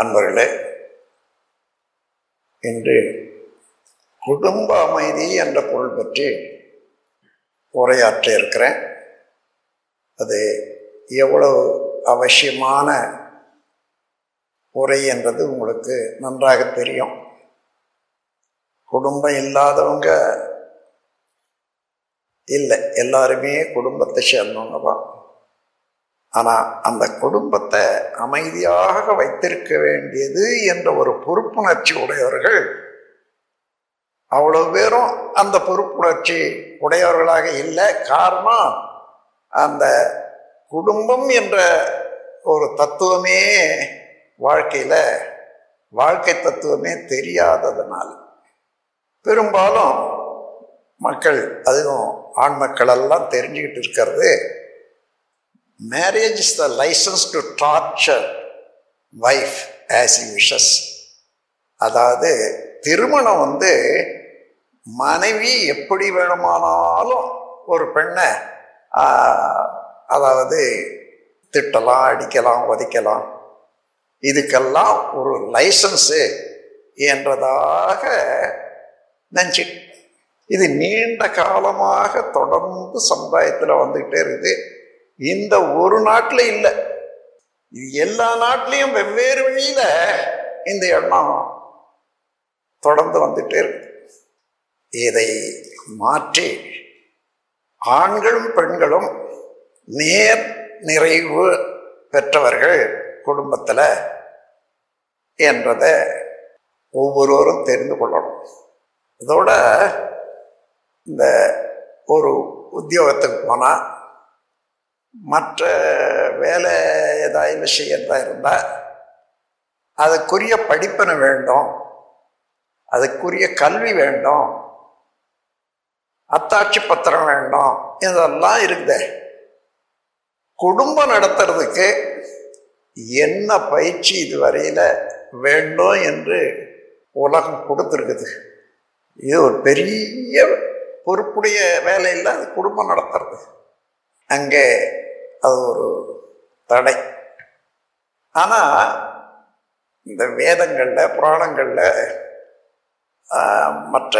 அன்பர்களே இன்று குடும்ப அமைதி என்ற பொருள் பற்றி உரையாற்ற இருக்கிறேன். அது எவ்வளவு அவசியமான உரை என்றது உங்களுக்கு நன்றாக தெரியும். குடும்பம் இல்லாதவங்க இல்லை எல்லாருமே குடும்பத்தை சேர்ந்தவங்க தான். ஆனால் அந்த குடும்பத்தை அமைதியாக வைத்திருக்க வேண்டியது என்ற ஒரு பொறுப்புணர்ச்சி உடையவர்கள் அவ்வளவு பேரும் அந்த பொறுப்புணர்ச்சி உடையவர்களாக இல்லை. காரணம் அந்த குடும்பம் என்ற ஒரு தத்துவமே வாழ்க்கையில் வாழ்க்கை தத்துவமே தெரியாததுனால. பெரும்பாலும் மக்கள் அதுவும் ஆண் மக்களெல்லாம் தெரிஞ்சுக்கிட்டு இருக்கிறது. Marriage is the licence to torture wife as he wishes அதாவது திருமணம் வந்து மனைவி எப்படி வேணுமானாலும் ஒரு பெண்ணை அதாவது திட்டலாம் அடிக்கலாம் உதைக்கலாம். இதுக்கெல்லாம் ஒரு லைசன்ஸு என்றதாக நினச்சி இது நீண்ட காலமாக தொடர்ந்து சமுதாயத்தில் வந்துக்கிட்டே இருக்குது. இந்த ஒரு நாட்டில் இல்லை. இது எல்லா நாட்டிலையும் வெவ்வேறு வழியில் இந்த எண்ணம் தொடர்ந்து வந்துட்டே இருக்கு. இதை மாற்றி ஆண்களும் பெண்களும் நேர் நிறைவு பெற்றவர்கள் குடும்பத்தில் என்றதை ஒவ்வொருவரும் தெரிந்து கொள்ளணும். இதோட இந்த ஒரு உத்தியோகத்துக்கு போனால் மற்ற வேலை ஏதாவது செய்யறதா இருந்தால் அதுக்குரிய படிப்பனை வேண்டும். அதுக்குரிய கல்வி வேண்டும். அத்தாட்சி பத்திரம் வேண்டும். இதெல்லாம் இருக்குது. குடும்பம் நடத்துறதுக்கு என்ன பயிற்சி இதுவரையில் வேண்டும் என்று உலகம் கொடுத்துருக்குது. இது ஒரு பெரிய பொறுப்புடைய வேலையில் அது குடும்பம் நடத்துறது. அங்கே அது ஒரு தடை. ஆனால் இந்த வேதங்களில் புராணங்களில் மற்ற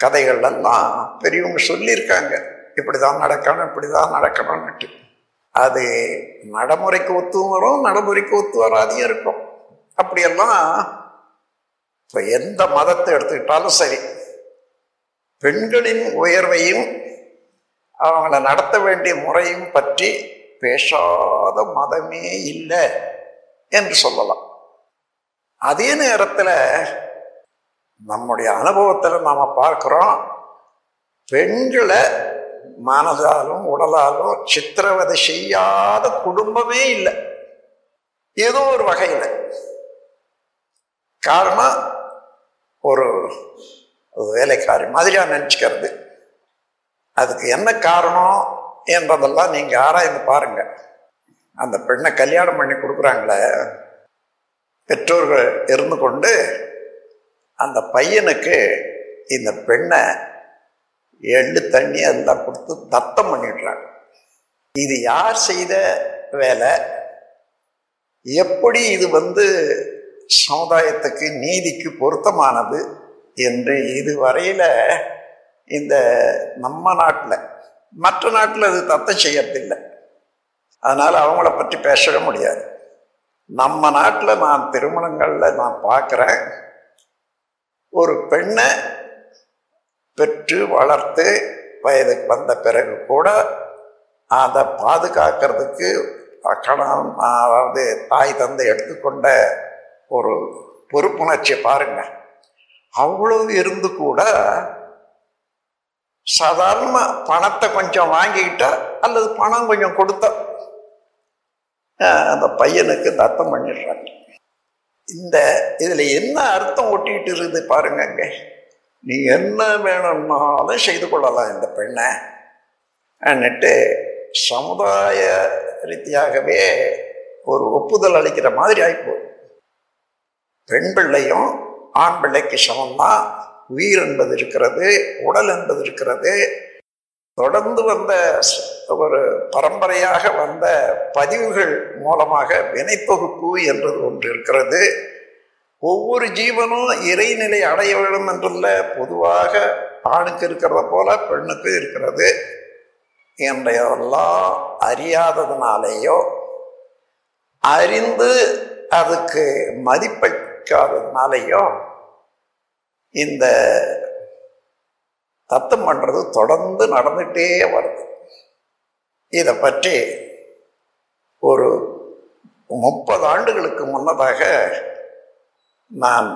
கதைகள்லாம் பெரியவங்க சொல்லியிருக்காங்க. இப்படி தான் நடக்கணும் இப்படி தான் நடக்கணும்னுட்டு. அது நடைமுறைக்கு ஒத்து வரும் நடைமுறைக்கு ஒத்து வராதையும் இருக்கும். அப்படியெல்லாம் இப்போ எந்த மதத்தை எடுத்துக்கிட்டாலும் சரி பெண்களின் உயர்வையும் அவங்கள நடத்த வேண்டிய முறையும் பற்றி பேசாத மதமே இல்லை என்று சொல்லலாம். அதே நேரத்தில் நம்முடைய அனுபவத்தில் நாம் பார்க்குறோம் பெண்களை மனதாலும் உடலாலும் சித்திரவதை செய்யாத குடும்பமே இல்லை. ஏதோ ஒரு வகையில். காரணம் ஒரு வேலைக்காரி மாதிரியாக நினச்சிக்கிறது. அதுக்கு என்ன காரணம் என்றதெல்லாம் நீங்கள் ஆராய்ந்து பாருங்க. அந்த பெண்ணை கல்யாணம் பண்ணி கொடுக்குறாங்களே. பெற்றோர்கள் இருந்து கொண்டு அந்த பையனுக்கு இந்த பெண்ணை எள்ளு தண்ணி அதெல்லாம் கொடுத்து தத்தம் பண்ணிடுறாங்க. இது யார் செய்த வேலை? எப்படி இது வந்து சமுதாயத்துக்கு நீதிக்கு பொருத்தமானது? என்று இதுவரையில் இந்த நம்ம நாட்டில் மற்ற நாட்டில் அது தத்தம் செய்யறதில்லை. அதனால் அவங்கள பற்றி பேசவே முடியாது. நம்ம நாட்டில் நான் திருமணங்களில் நான் பார்க்குறேன் ஒரு பெண்ணை பெற்று வளர்த்து வயதுக்கு வந்த பிறகு கூட அதை பாதுகாக்கிறதுக்கு கணவன் அதாவது தாய் தந்தை எடுத்துக்கொண்ட ஒரு பொறுப்புணர்ச்சியை பாருங்கள் அவ்வளவு இருந்து கூட சாதாரண பணத்தை கொஞ்சம் வாங்கிக்கிட்டா அல்லது பணம் கொஞ்சம் கொடுத்தா அந்த பையனுக்கு தத்தம் பண்ணிடுறாங்க. இந்த இதில் என்ன அர்த்தம் ஒட்டிக்கிட்டு இருக்குது பாருங்க நீ என்ன வேணும்னாலும் செய்து கொள்ளலாம் இந்த பெண்ணை. அன்னுட்டு சமுதாய ரீதியாகவே ஒரு ஒப்புதல் அளிக்கிற மாதிரி ஆகிப்போகுது பெண் பிள்ளையும் ஆண் பிள்ளைக்கு சமம்தான். உயிர் என்பது இருக்கிறது உடல் என்பது இருக்கிறது. தொடர்ந்து வந்த ஒரு பரம்பரையாக வந்த பதிவுகள் மூலமாக வினைத்தொகுப்பு என்றது ஒன்று இருக்கிறது. ஒவ்வொரு ஜீவனும் இறைநிலை அடைய வேண்டும் என்றுள்ள பொதுவாக ஆணுக்கு இருக்கிறத போல பெண்ணுக்கு இருக்கிறது. என்றையெல்லாம் அறியாததுனாலேயோ அறிந்து அதுக்கு மதிப்பளிக்காததுனாலேயோ இந்த தத்தம் பண்ணுறது தொடர்ந்து நடந்துகிட்டே வருது. இதை பற்றி ஒரு முப்பது ஆண்டுகளுக்கு முன்னதாக நான்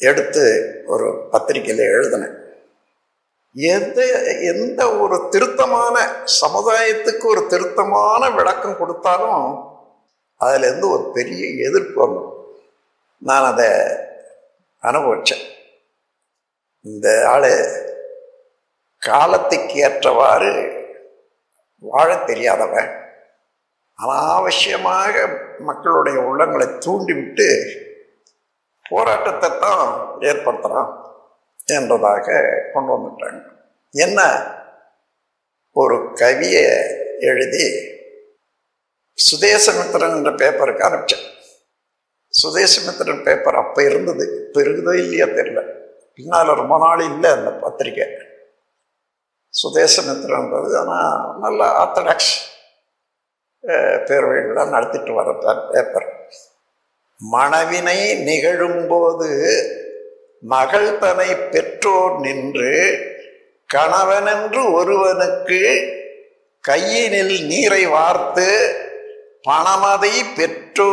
எடுத்து ஒரு பத்திரிகையில் எழுதினேன். எந்த எந்த ஒரு திருத்தமான சமுதாயத்துக்கு ஒரு திருத்தமான விளக்கம் கொடுத்தாலும் அதுலேருந்து ஒரு பெரிய எதிர்ப்பு வரும் நான் அதை அனுபவித்தேன் இந்த ஆள் காலத்துக்கு ஏற்றவாறு வாழ தெரியாதவன். அனாவசியமாக மக்களுடைய உள்ளங்களை தூண்டிவிட்டு போராட்டத்தை தான் ஏற்படுத்துகிறான் என்றதாக கொண்டு வந்துட்டாங்க. என்ன? ஒரு கவியை எழுதி சுதேசமித்திரன் என்ற பேப்பருக்கு அனுப்பிச்சேன். சுதேசமித்திரன் பேப்பர் அப்போ இருந்தது இப்போ இருக்குதோ இல்லையோ தெரியல. பின்னால் ரொம்ப நாள் இல்லை அந்த பத்திரிக்கை. சுதேசமித்திரன்றது ஆனால் நல்ல ஆர்த்தடாக்ஸ் பேரவைகள்லாம் நடத்திட்டு வர பேப்பர் மணவினை நிகழும்போது மகள் தன்னை பெற்றோர் நின்று கணவனென்று ஒருவனுக்கு கையினில் நீரை வார்த்து பணமதை பெற்றோ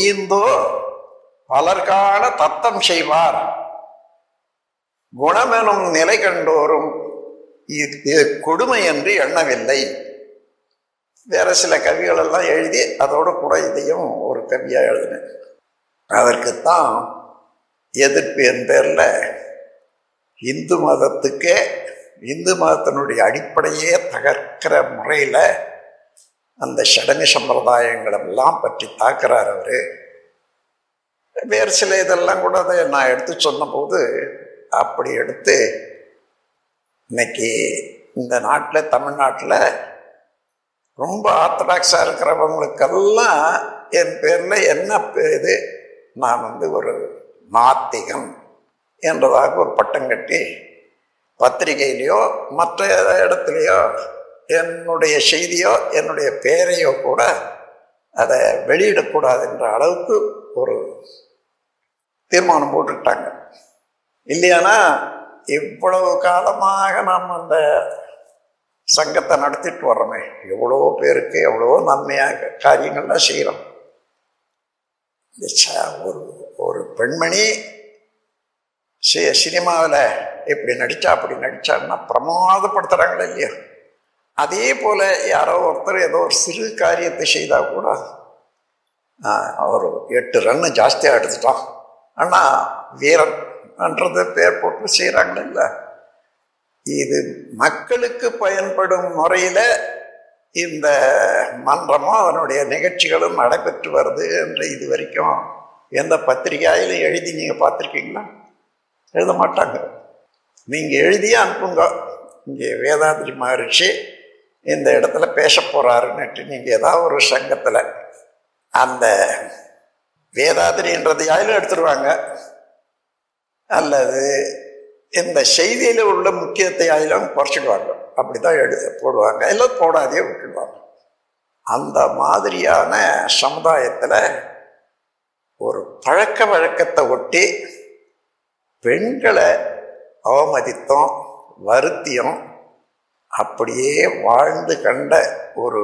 ஈந்தோ பலர்காண தத்தம் செய்வார். குணமெனும் நிலை கண்டோரும் இது கொடுமை என்று எண்ணவில்லை. வேற சில கவிகள் எல்லாம் எழுதி அதோடு கூட இதையும் ஒரு கவியாக எழுதினேன். அதற்குத்தான் எதிர்ப்பு என் பேரில் இந்து மதத்துக்கே இந்து மதத்தினுடைய அடிப்படையே தகர்க்கிற முறையில் அந்த சடங்கு சம்பிரதாயங்களெல்லாம் பற்றி தாக்குறார் அவர். வேறு சில இதெல்லாம் கூட அதை நான் எடுத்து சொன்னபோது அப்படி எடுத்து இன்னைக்கு இந்த நாட்டில் தமிழ்நாட்டில் ரொம்ப ஆர்த்தடாக்ஸாக இருக்கிறவங்களுக்கெல்லாம் என் பேரில் என்ன இது? நான் வந்து ஒரு நாத்திகம் என்றதாக ஒரு பட்டம் கட்டி பத்திரிகையிலையோ மற்ற இடத்துலையோ என்னுடைய செய்தியோ என்னுடைய பெயரையோ கூட அதை வெளியிடக்கூடாது என்ற அளவுக்கு ஒரு தீர்மானம் போட்டுக்கிட்டாங்க. இல்லையானா இவ்வளவு காலமாக நாம் அந்த சங்கத்தை நடத்திட்டு வர்றோமே. எவ்வளோ பேருக்கு எவ்வளோ நன்மையாக காரியங்கள்லாம் செய்கிறோம். ஒரு ஒரு பெண்மணி சி சினிமாவில் இப்படி நடித்தா அப்படி நடித்தான்னா பிரமாதப்படுத்துகிறாங்களே இல்லையா? அதே போல் யாரோ ஒருத்தர் ஏதோ ஒரு சிறு காரியத்தை செய்தால் கூட அவர் எட்டு ரன்னு ஜாஸ்தியாக எடுத்துட்டான். ஆனால் வீரன் என்றது பேர் போட்டு செய்கிறாங்களே இல்லை? இது மக்களுக்கு பயன்படும் முறையில் இந்த மன்றமும் அதனுடைய நிகழ்ச்சிகளும் நடைபெற்று வருது என்று இது வரைக்கும் எந்த பத்திரிகையிலும் எழுதி நீங்கள் பார்த்துருக்கீங்களா? எழுத மாட்டாங்க. நீங்கள் எழுதியே அனுப்புங்க. இங்கே வேதாந்திரி மகரிஷி இந்த இடத்துல பேச போகிறாருன்னுட்டு நீங்கள் ஏதாவது ஒரு சங்கத்தில் அந்த வேதாதிரின்றதையாயிலும் எடுத்துருவாங்க. அல்லது இந்த செய்தியில் உள்ள முக்கியத்தை அதெல்லாம் குறைச்சிடுவாங்க அப்படி தான் எடு போடுவாங்க. எல்லாம் போடாதே விட்டுடுவாங்க. அந்த மாதிரியான சமுதாயத்தில் ஒரு பழக்க வழக்கத்தை ஒட்டி பெண்களை அவமதித்தோம் வருத்தியும் அப்படியே வாழ்ந்து கண்ட ஒரு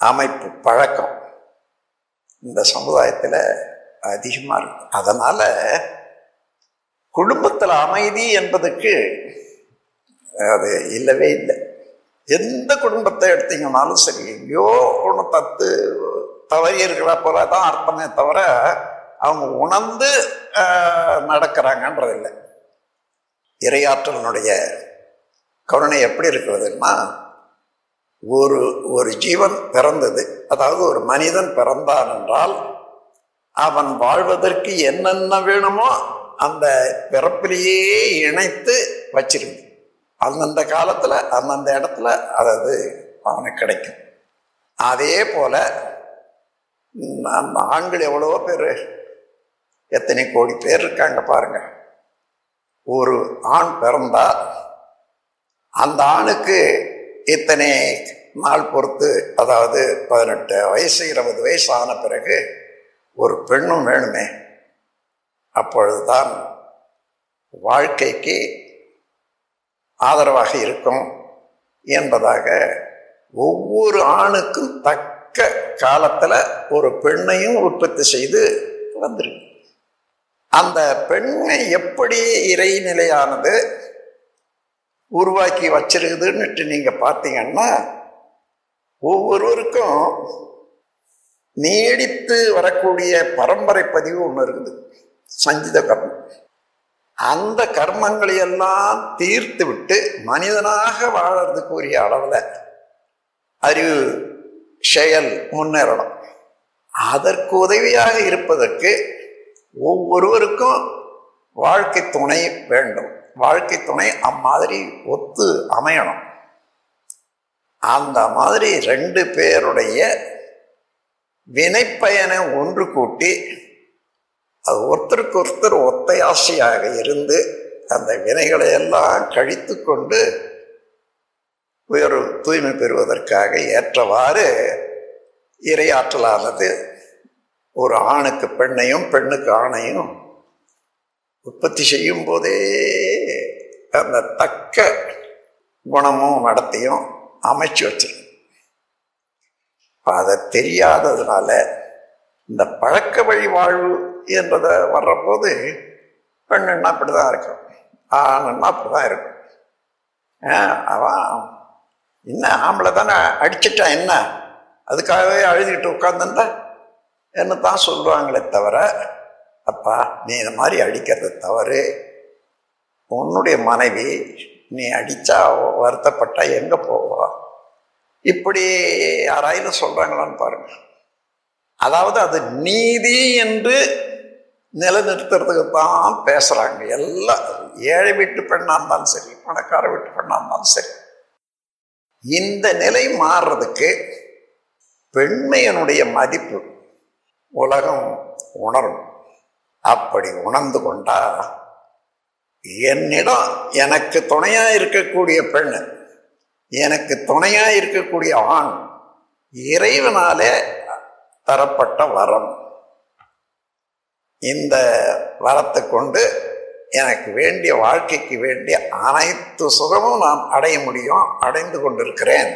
அமைப்பு பழக்கம் இந்த சமுதாயத்தில் அதிகமாக இருக்கு. அதனால் குடும்பத்தில் அமைதி என்பதுக்கு அது இல்லவே இல்லை. எந்த குடும்பத்தை எடுத்தீங்கன்னாலும் சரி எங்கேயோ ஒன்று தத்து தவறி இருக்கிற போல தான் அர்த்தமே தவிர அவங்க உணர்ந்து நடக்கிறாங்கன்றது இல்லை. இரையாற்றலினுடைய கருணை எப்படி இருக்கிறதுன்னா ஒரு ஒரு ஜீவன் பிறந்தது அதாவது ஒரு மனிதன் பிறந்தான் என்றால் அவன் வாழ்வதற்கு என்னென்ன வேணுமோ அந்த பிறப்பிலேயே இணைத்து வச்சிருக்கு. அந்தந்த காலத்தில் அந்தந்த இடத்துல அதாவது அவனுக்கு கிடைக்கும். அதே போல் ஆண்கள் எவ்வளவோ பேர் எத்தனை கோடி பேர் இருக்காங்க பாருங்க. ஒரு ஆண் பிறந்தா அந்த ஆணுக்கு இத்தனை நாள் பொறுத்து அதாவது பதினெட்டு வயசு இருபது வயசு ஆன பிறகு ஒரு பெண்ணும் வேணுமே. அப்பொழுதுதான் வாழ்க்கைக்கு ஆதரவாக இருக்கும் என்பதாக ஒவ்வொரு ஆணுக்கும் தக்க காலத்தில் ஒரு பெண்ணையும் உற்பத்தி செய்து வந்திருக்கு. அந்த பெண்ணை எப்படி இறைநிலையானது உருவாக்கி வச்சிருக்குதுன்னுட்டு நீங்கள் பார்த்தீங்கன்னா ஒவ்வொருவருக்கும் நீடித்து வரக்கூடிய பரம்பரை பதிவு ஒன்று இருக்குது. சஞ்சித கர்மம். அந்த கர்மங்களை எல்லாம் தீர்த்து விட்டு மனிதனாக வாழறதுக்குரிய அளவில் அறிவு செயல் முன்னேறணும். அதற்கு உதவியாக இருப்பதற்கு ஒவ்வொருவருக்கும் வாழ்க்கை துணை வேண்டும். வாழ்க்கை துணை அம்மாதிரி ஒத்து அமையணும். அந்த மாதிரி ரெண்டு பேருடைய வினைப்பயனை ஒன்று கூட்டி அது ஒருத்தருக்கு ஒருத்தர் ஒத்தையாசையாக இருந்து அந்த வினைகளை எல்லாம் கழித்து கொண்டு உயர்வு தூய்மை பெறுவதற்காக ஏற்றவாறு இரையாற்றலானது. ஒரு ஆணுக்கு பெண்ணையும் பெண்ணுக்கு ஆணையும் உற்பத்தி செய்யும் போதே அந்த தக்க குணமும் நடத்தையும் அமைச்சு வச்சிருக்கு. அதை தெரியாததுனால இந்த பழக்க வழி வாழ்வு என்றதை வர்றபோது பெண்ணுன்னா அப்படிதான் இருக்கும். ஆணுன்னா அப்படிதான் இருக்கும். அவன் என்ன ஆம்பளை தானே அடிச்சிட்டா என்ன? அதுக்காகவே அழுதுகிட்டு உட்காந்துருந்தா என்ன தான் சொல்லுவாங்களே தவிர அப்பா நீ இந்த மாதிரி அடிக்கிறது தவறு. உன்னுடைய மனைவி நீ அடித்தா வருத்தப்பட்டா எங்கே போவா? இப்படி யாராயிலும் சொல்கிறாங்களான்னு பாருங்க. அதாவது அது நீதி என்று நிலைநிறுத்துறதுக்கு தான் பேசுகிறாங்க எல்லாம் ஏழை வீட்டு பெண்ணாக இருந்தாலும் சரி பணக்கார வீட்டு பெண்ணாக இருந்தாலும் சரி. இந்த நிலை மாறுறதுக்கு பெண்மையனுடைய மதிப்பு உலகம் உணரும். அப்படி உணர்ந்து கொண்டா என்னிடம் எனக்கு துணையாக இருக்கக்கூடிய பெண் எனக்கு துணையாக இருக்கக்கூடிய ஆண் இறைவனாலே தரப்பட்ட வரம். இந்த வரத்தை கொண்டு எனக்கு வேண்டிய வாழ்க்கைக்கு வேண்டிய அனைத்து சுகமும் நான் அடைய முடியும் அடைந்து கொண்டிருக்கிறேன்.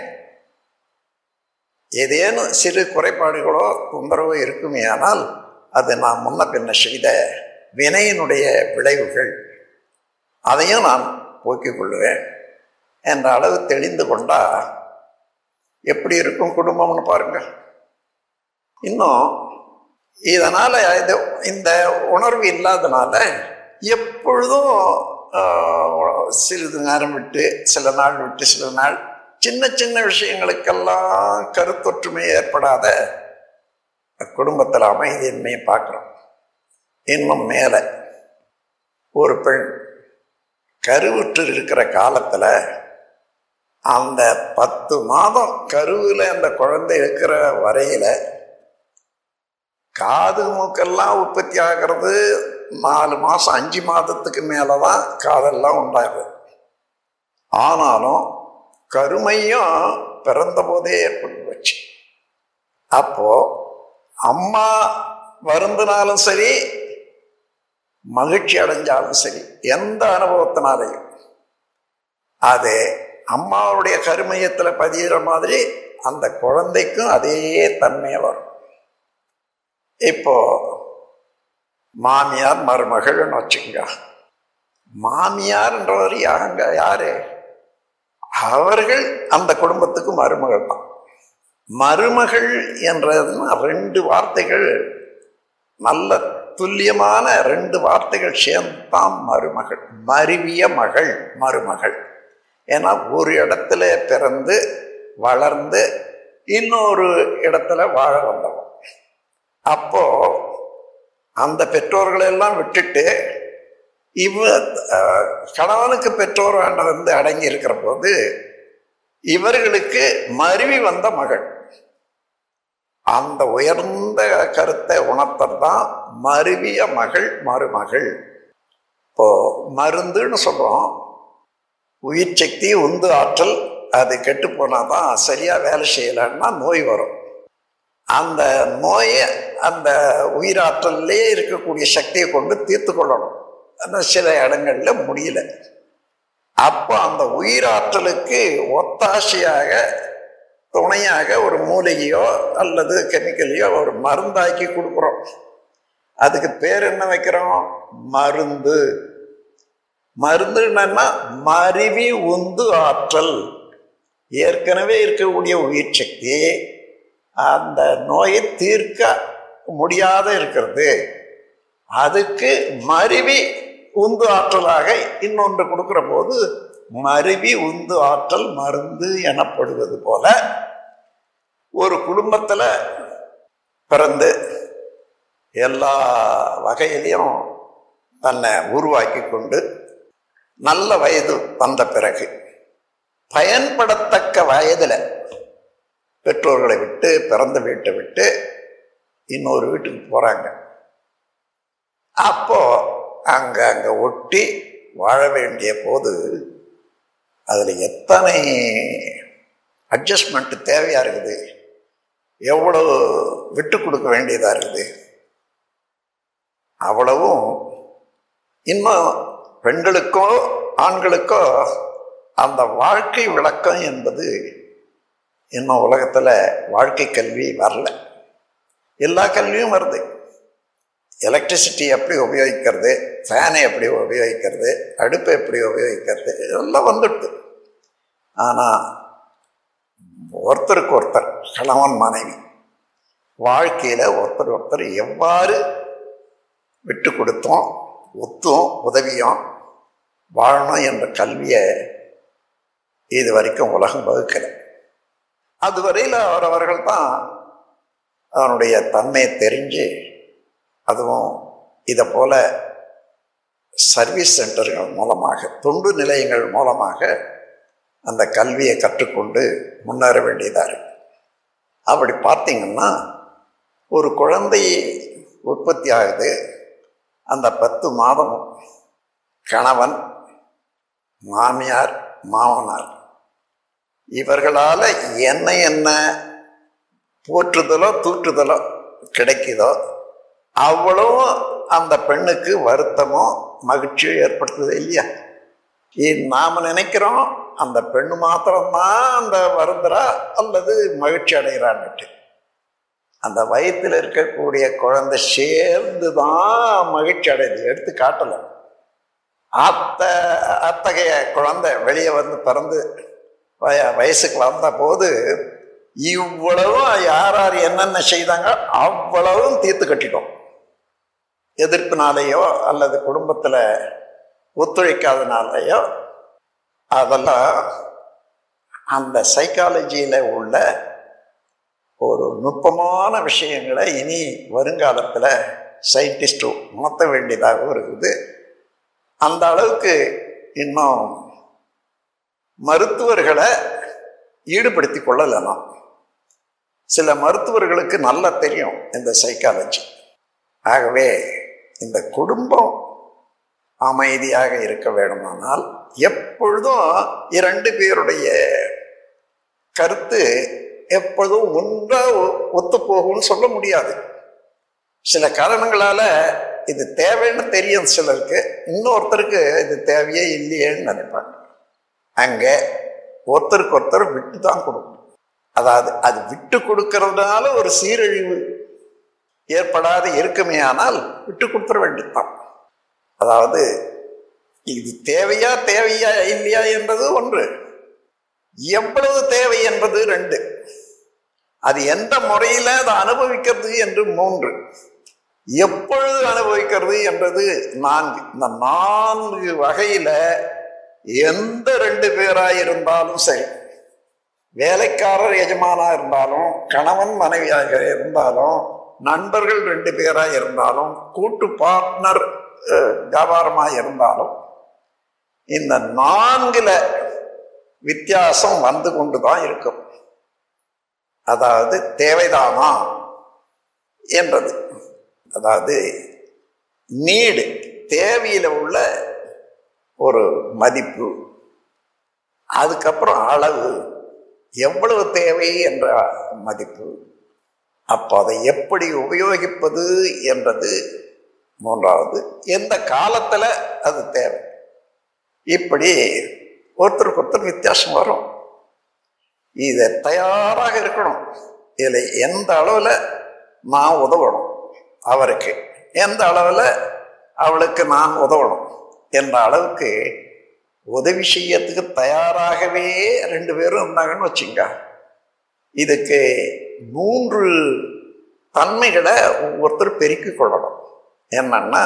ஏதேனும் சிறு குறைபாடுகளோ தொந்தரவோ இருக்குமே ஆனால் அது நான் முன்ன பின்ன செய்த வினையினுடைய விளைவுகள். அதையும் நான் போக்கிக் கொள்வேன் என்ற அளவு தெளிந்து கொண்டா எப்படி இருக்கும் குடும்பம்னு பாருங்கள். இன்னும் இதனால் இது இந்த உணர்வு இல்லாதனால எப்பொழுதும் சிறிது நேரம் விட்டு சில நாள் விட்டு சில நாள் சின்ன சின்ன விஷயங்களுக்கெல்லாம் கருத்தொற்றுமை ஏற்படாத குடும்பத்தில் அமைதியின்மையை பார்க்குறோம். இன்னும் மேலே ஒரு பெண் கருவுற்று இருக்கிற காலத்தில் அந்த பத்து மாதம் கருவில் அந்த குழந்தை இருக்கிற வரையில் காது மூக்கெல்லாம் உற்பத்தி ஆகிறது நாலு மாதம் அஞ்சு மாதத்துக்கு மேலே தான் காதெல்லாம் உண்டாகுது. ஆனாலும் கருமையும் பிறந்த போதே ஏற்பட்டு போச்சு. அப்போது அம்மா வருந்தினாலும் சரி மகிழ்ச்சி அடைஞ்சாலும் சரி எந்த அனுபவத்தினாலையும். அது அம்மாவுடைய கருமையத்தில் பதிகிற மாதிரி அந்த குழந்தைக்கும் அதே தன்மையை வரும். இப்போ மாமியார் மருமகள்னு வச்சுங்க மாமியார்ன்றவர் யாருங்க? யாரு? அவர்கள் அந்த குடும்பத்துக்கு மருமகள் தான். மருமகள் என்றதுன்னா ரெண்டு வார்த்தைகள் நல்ல துல்லியமான ரெண்டு வார்த்தைகள் சேர்ந்தான் மருமகள். மருவிய மகள் மருமகள். ஏன்னா ஒரு இடத்துல பிறந்து வளர்ந்து இன்னொரு இடத்துல வாழ வந்தவன். அப்போ அந்த பெற்றோர்களெல்லாம் விட்டுட்டு இவ கணவனுக்கு பெற்றோர் வந்து அடங்கி இருக்கிற போது இவர்களுக்கு மருவி வந்த மகள். அந்த உயர்ந்த கருத்தை உணர்த்ததான் மருவிய மகள் மருமகள். இப்போ மருந்துன்னு சொல்கிறோம் உயிர் சக்தி உந்து ஆற்றல் அது கெட்டு போனாதான் சரியாக வேலை செய்யலைன்னா நோய் வரும். அந்த நோயை அந்த உயிராற்றல்லே இருக்கக்கூடிய சக்தியை கொண்டு தீர்த்து கொள்ளணும். ஆனால் சில இடங்கள்ல முடியல. அப்போ அந்த உயிராற்றலுக்கு ஒத்தாசையாக துணையாக ஒரு மூலிகையோ அல்லது கெமிக்கலையோ ஒரு மருந்தாக்கி கொடுக்குறோம். அதுக்கு பேர் என்ன வைக்கிறோம்? மருந்து. மருந்து என்னன்னா மருவி உந்து ஆற்றல். ஏற்கனவே இருக்கக்கூடிய உயிர் சக்தி. அந்த நோயை தீர்க்க முடியாத இருக்கிறது. அதுக்கு மருவி உந்து ஆற்றலாக இன்னொன்று கொடுக்குற போது மருவி உந்து ஆற்றல் மருந்து எனப்படுவது போல ஒரு குடும்பத்தில் பிறந்து எல்லா வகையிலையும் தன்னை உருவாக்கி கொண்டு நல்ல வயது வந்த பிறகு பயன்படத்தக்க வயதில் பெற்றோர்களை விட்டு பிறந்த வீட்டை விட்டு இன்னொரு வீட்டுக்கு போகிறாங்க அப்போ அங்கே அங்கே ஒட்டி வாழ வேண்டிய போது அதில் எத்தனை அட்ஜஸ்ட்மெண்ட்டு தேவையாக இருக்குது? எவ்வளவு விட்டு கொடுக்க வேண்டியதாக இருக்குது? அவ்வளவும் இன்னும் பெண்களுக்கோ ஆண்களுக்கோ அந்த வாழ்க்கை விளக்கம் என்பது இன்னும் உலகத்தில் வாழ்க்கை கல்வி வரல. எல்லா கல்வியும் வருது. எலக்ட்ரிசிட்டி எப்படி உபயோகிக்கிறது ஃபேனை எப்படி உபயோகிக்கிறது அடுப்பை எப்படி உபயோகிக்கிறது எல்லாம் வந்துடுது ஆனால் ஒருத்தருக்கு ஒருத்தர் கணவன் மனைவி வாழ்க்கையில் ஒருத்தர் ஒருத்தர் எவ்வாறு விட்டு கொடுத்தோம் ஒத்தும் உதவியும் வாழணும் என்ற கல்வியை இது வரைக்கும் உலகம் வகுக்கலை. அதுவரையில் அவரவர்கள் தான் அவனுடைய தன்மையை தெரிஞ்சு அதுவும் இதை போல சர்வீஸ் சென்டர்கள் மூலமாக தொண்டு நிலையங்கள் மூலமாக அந்த கல்வியை கற்றுக்கொண்டு முன்னேற வேண்டியதாக இருக்கு. அப்படி பார்த்தீங்கன்னா ஒரு குழந்தை உற்பத்தி ஆகுது அந்த பத்து மாதம் கணவன் மாமியார் மாமனார் இவர்களால் என்ன என்ன போற்றுதலோ தூற்றுதலோ கிடைக்குதோ அவ்வளோ அந்த பெண்ணுக்கு வருத்தமோ மகிழ்ச்சியோ ஏற்படுத்துது இல்லையா? நாம் நினைக்கிறோம் அந்த பெண்ணு மாத்திரம்தான் அந்த வருந்துறா அல்லது மகிழ்ச்சி அடைகிறான்னுட்டு. அந்த வயிற்றில் இருக்கக்கூடிய குழந்தை சேர்ந்து தான் மகிழ்ச்சி அடையுது. எடுத்து காட்டலை. அத்த அத்தகைய குழந்தை வெளியே வந்து பிறந்து வயசுக்கு வந்த போது இவ்வளவும் யார் யார் என்னென்ன செய்தாங்க அவ்வளவும் தீர்த்து கட்டிட்டோம். எதிர்ப்பினாலேயோ அல்லது குடும்பத்தில் ஒத்துழைக்காதனாலேயோ அதெல்லாம் அந்த சைக்காலஜியில் உள்ள ஒரு நுட்பமான விஷயங்களை இனி வருங்காலத்தில் சயின்டிஸ்ட் உணர்த்த வேண்டியதாகவும் இருக்குது. அந்த அளவுக்கு இன்னும் மருத்துவர்களை ஈடுபடுத்தி கொள்ளலாம் சில மருத்துவர்களுக்கு நல்லா தெரியும் இந்த சைக்காலஜி ஆகவே இந்த குடும்பம் அமைதியாக இருக்க வேண்டுமானால் எப்பொழுதும் இரண்டு பேருடைய கருத்து எப்பொழுதும் ஒன்றா ஒத்து போகும்னு சொல்ல முடியாது. சில காரணங்களால இது தேவைன்னு தெரியும் சிலருக்கு. இன்னொருத்தருக்கு இது தேவையே இல்லையேன்னு நினைப்பாங்க. அங்கே ஒருத்தருக்கு ஒருத்தர் விட்டு தான் கொடுக்கணும். அதாவது அது விட்டு கொடுக்கறதுனால ஒரு சீரழிவு ஏற்படாது இருக்குமே ஆனால் விட்டு கொடுத்துட வேண்டியதுதான். அதாவது இது தேவையா தேவையா இல்லையா என்பது ஒன்று. எவ்வளவு தேவை என்பது ரெண்டு. அது எந்த முறையில் அதை அனுபவிக்கிறது என்று மூன்று. எப்பொழுது அனுபவிக்கிறது என்றது நான்கு. இந்த நான்கு வகையில் எந்த ரெண்டு பேராக இருந்தாலும் சரி வேலைக்காரர் எஜமானாக இருந்தாலும் கணவன் மனைவியாக இருந்தாலும் நண்பர்கள் ரெண்டு பேராக இருந்தாலும் கூட்டு பார்ட்னர் வியாபாரமாக இருந்தாலும் இந்த நான்கில் வித்தியாசம் வந்து கொண்டு தான் இருக்கும். அதாவது தேவைதானா என்றது. அதாவது நீடு தேவையில் உள்ள ஒரு மதிப்பு. அதுக்கப்புறம் அளவு எவ்வளவு தேவை என்ற மதிப்பு. அப்போ அதை எப்படி உபயோகிப்பது என்றது. மூன்றாவது எந்த காலத்தில் அது தேவை? இப்படி ஒருத்தருக்கு ஒருத்தர் வித்தியாசம் வரும். இதை தயாராக இருக்கணும். இதில் எந்த அளவில் நான் உதவணும்? அவருக்கு. எந்த அளவில் அவளுக்கு நான் உதவணும்? என்ற அளவுக்கு உதவி செய்யறதுக்கு தயாராகவே ரெண்டு பேரும் இருந்தாங்கன்னு வச்சுங்க. இதுக்கு மூன்று தன்மைகளை ஒவ்வொருத்தர் பெருக்கிக் கொள்ளணும். என்னன்னா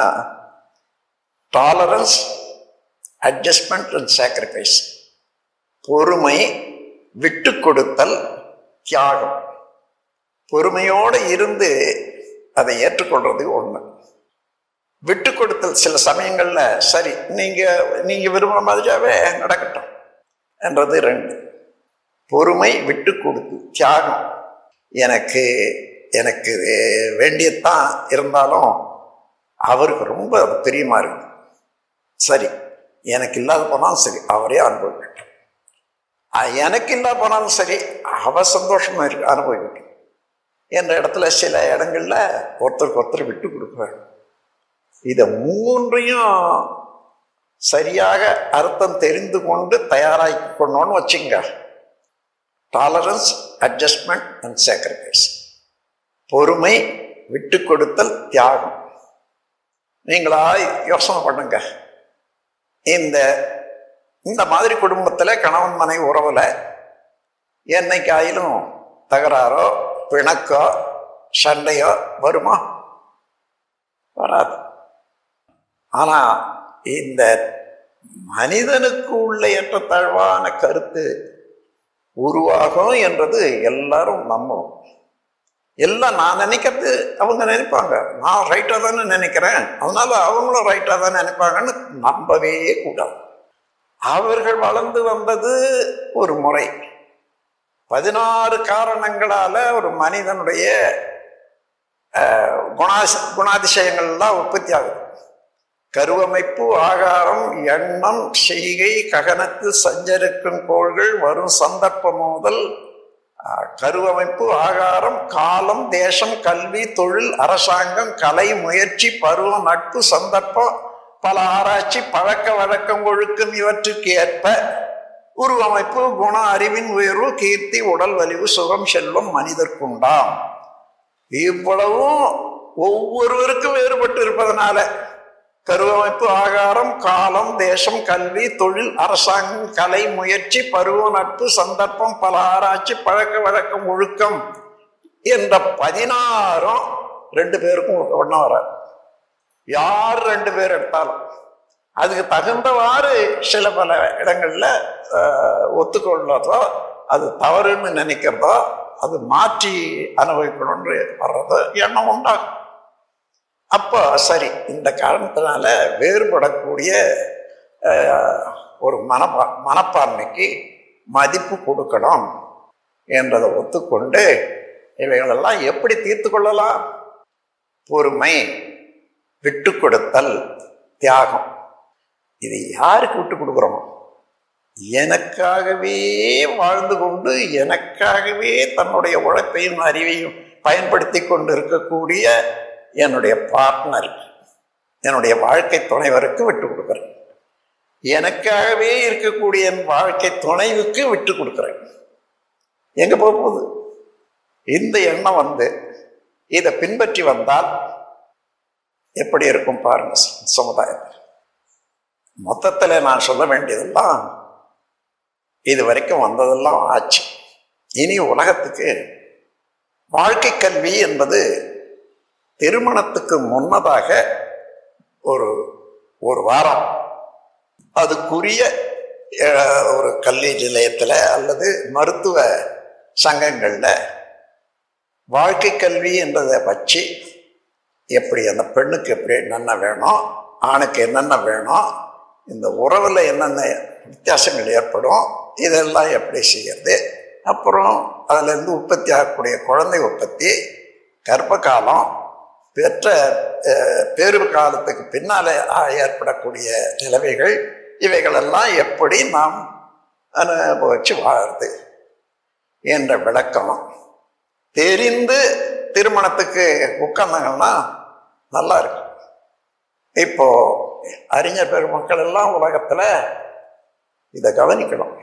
டாலரன்ஸ் அட்ஜஸ்ட்மெண்ட் அண்ட் சாக்ரிஃபைஸ் பொறுமை விட்டு கொடுத்தல் தியாகம். பொறுமையோடு இருந்து அதை ஏற்றுக்கொள்றது ஒன்று விட்டு கொடுத்தல் சில சமயங்களில் சரி நீங்கள் நீங்கள் விரும்புகிற மாதிரியாவே நடக்கட்டும் என்றது ரெண்டு. பொறுமை விட்டு கொடுத்து தியாகம். எனக்கு எனக்கு வேண்டியதான் இருந்தாலும் அவருக்கு ரொம்ப பிரியமாக இருக்கு. சரி எனக்கு இல்லாத போனாலும் சரி அவரே அனுபவிக்கட்டும். எனக்கு இல்லாத போனாலும் சரி அவ சந்தோஷமாக இருக்கு அனுபவிக்கட்டும். என்ற இடத்துல சில இடங்களில் ஒருத்தருக்கு ஒருத்தர் விட்டு கொடுக்குறாரு இதை மூன்றையும் சரியாக அர்த்தம் தெரிந்து கொண்டு தயாராகி வச்சுங்க. டாலரன்ஸ் அட்ஜஸ்ட்மெண்ட் அண்ட் சாக்ரிஃபைஸ் பொறுமை விட்டு கொடுத்தல் தியாகம். நீங்களா யோசனை பண்ணுங்க. இந்த இந்த மாதிரி குடும்பத்தில் கணவன் மனை உறவில் என்னைக்காயிலும் தகராறோ பிணக்கோ சண்டையோ வருமா? வராது. ஆனால் இந்த மனிதனுக்கு உள்ள ஏற்றத்தாழ்வான கருத்து உருவாகும் என்றது எல்லாரும் நம்பும் எல்லாம் நான் நினைக்கிறது அவங்க நினைப்பாங்க. நான் ரைட்டாக தானே நினைக்கிறேன். அதனால அவங்களும் ரைட்டாக தானே நினைப்பாங்கன்னு நம்பவே கூடாது. அவர்கள் வளர்ந்து வந்தது ஒரு முறை. பதினாறு காரணங்களால் ஒரு மனிதனுடைய குணாச குணாதிசயங்கள்லாம் உற்பத்தி ஆகுது. கருவமைப்பு ஆகாரம் எண்ணம் செய்கை ககனத்து சஞ்சரிக்கும் கோள்கள் வரும் சந்தர்ப்பம் மோதல் கருவமைப்பு ஆகாரம் காலம் தேசம் கல்வி தொழில் அரசாங்கம் கலை முயற்சி பருவம் நட்பு சந்தர்ப்பம் பல ஆராய்ச்சி பழக்க வழக்கம் ஒழுக்கம் இவற்றுக்கு ஏற்ப உருவமைப்பு குண அறிவின் உயர்வு கீர்த்தி உடல் வலிவு சுகம் செல்வம் மனிதர்க்குண்டாம். இவ்வளவும் ஒவ்வொருவருக்கும் வேறுபட்டு இருப்பதனால கருவமைப்பு ஆகாரம் காலம் தேசம் கல்வி தொழில் அரசாங்கம் கலை முயற்சி பருவ நட்பு சந்தர்ப்பம் பல ஆராய்ச்சி பழக்க வழக்கம் ஒழுக்கம் என்ற பதினாறும் ரெண்டு பேருக்கும் ஒன்றும் வராது யார் ரெண்டு பேர் எடுத்தாலும். அதுக்கு தகுந்தவாறு சில பல இடங்களில் ஒத்துக்கொள்ளதோ அது தவறுன்னு நினைக்கிறதோ அது மாற்றி அனுபவிக்கணும்னு வர்றதோ எண்ணம் உண்டாகும். அப்போ சரி இந்த காரணத்தினால வேறுபடக்கூடிய ஒரு மனப்பா மனப்பான்மைக்கு மதிப்பு கொடுக்கணும் என்றதை ஒத்துக்கொண்டு இவைகளெல்லாம் எப்படி தீர்த்து கொள்ளலாம்? பொறுமை விட்டு கொடுத்தல் தியாகம். இது யாருக்கு விட்டு கொடுக்குறோமோ? எனக்காகவே வாழ்ந்து கொண்டு எனக்காகவே தன்னுடைய உழைப்பையும் அறிவையும் பயன்படுத்தி கொண்டு இருக்கக்கூடிய என்னுடைய பார்ட்னர் என்னுடைய வாழ்க்கை துணைவருக்கு விட்டு கொடுக்குறேன். எனக்காகவே இருக்கக்கூடிய என் வாழ்க்கை துணைவுக்கு விட்டு கொடுக்குறேன். எங்க போக போகுது? இந்த எண்ணம் வந்து இதை பின்பற்றி வந்தால் எப்படி இருக்கும் பாருங்க சமுதாயத்தில். மொத்தத்தில் நான் சொல்ல வேண்டியதெல்லாம் இது வரைக்கும் வந்ததெல்லாம் ஆச்சு. இனி உலகத்துக்கு வாழ்க்கை கல்வி என்பது திருமணத்துக்கு முன்னதாக ஒரு ஒரு வாரம். அதுக்குரிய ஒரு கல்வி நிலையத்தில் அல்லது மருத்துவ சங்கங்களில் வாழ்க்கை கல்வி என்றதை வச்சு எப்படி அந்த பெண்ணுக்கு எப்படி என்னென்ன வேணும் ஆணுக்கு என்னென்ன வேணும் இந்த உறவில் என்னென்ன வித்தியாசங்கள் ஏற்படும் இதெல்லாம் எப்படி செய்யறது. அப்புறம் அதிலேருந்து உற்பத்தி ஆகக்கூடிய குழந்தை உற்பத்தி கர்ப்ப காலம் பெற்ற பேரு காலத்துக்கு பின்னாலே ஏற்படக்கூடிய நிலைமைகள் இவைகளெல்லாம் எப்படி நாம் அனுபவிச்சு வாழறது என்ற விளக்கம். தெரிந்து திருமணத்துக்கு உட்கார்ந்தாங்கன்னா நல்லா இருக்கும் இப்போ அறிஞர் பெருமக்கள் எல்லாம் உலகத்தில் இதை கவனிக்கணும்.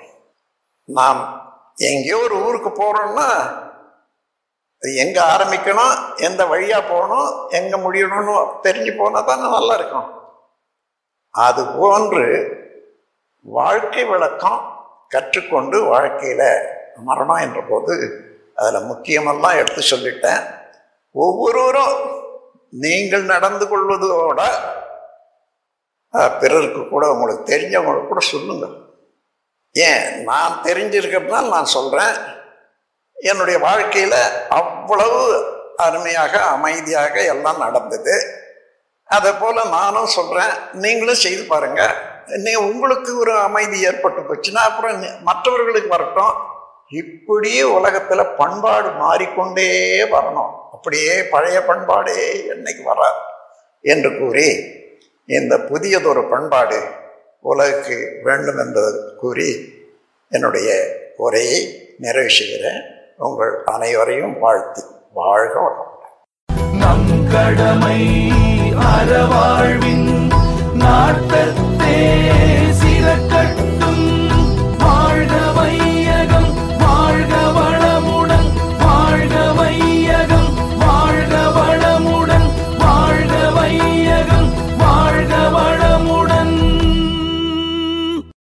நாம் எங்கேயோ ஒரு ஊருக்கு போகிறோன்னா அது எங்கே ஆரம்பிக்கணும் எந்த வழியாக போகணும் எங்கே முடியணும்னு தெரிஞ்சு போனால் தானே நல்லா இருக்கும். அது போன்று வாழ்க்கை விளக்கம் கற்றுக்கொண்டு வாழ்க்கையில் மரணம் என்ற போது அதில் முக்கியமெல்லாம் எடுத்து சொல்லிட்டேன். ஒவ்வொருவரும் நீங்கள் நடந்து கொள்வதோட பிறருக்கு கூட உங்களுக்கு தெரிஞ்சவங்களுக்கு கூட சொல்லுங்கள் ஏன் நான் தெரிஞ்சிருக்கிறதுனால நான் சொல்கிறேன் என்னுடைய வாழ்க்கையில் அவ்வளவு அருமையாக அமைதியாக எல்லாம் நடந்தது. அதை போல் நானும் சொல்கிறேன் நீங்களும் செய்து பாருங்கள் நீ உங்களுக்கு ஒரு அமைதி ஏற்பட்டு போச்சுன்னா அப்புறம் மற்றவர்களுக்கு வரட்டும். இப்படியே உலகத்தில் பண்பாடு மாறிக்கொண்டே வரணும். அப்படியே பழைய பண்பாடே என்னைக்கு வராது என்று கூறி இந்த புதியதொரு பண்பாடு உலகுக்கு வேண்டும் என்பது கூறி என்னுடைய உரையை நிறைவு செய்கிறேன். உங்கள் அனைவரையும் வாழ்த்தி வாழ்க வளமுடன். நம் கடமை அறவாழ்வின் நாட்டத்தே சிறக்கட்டும்.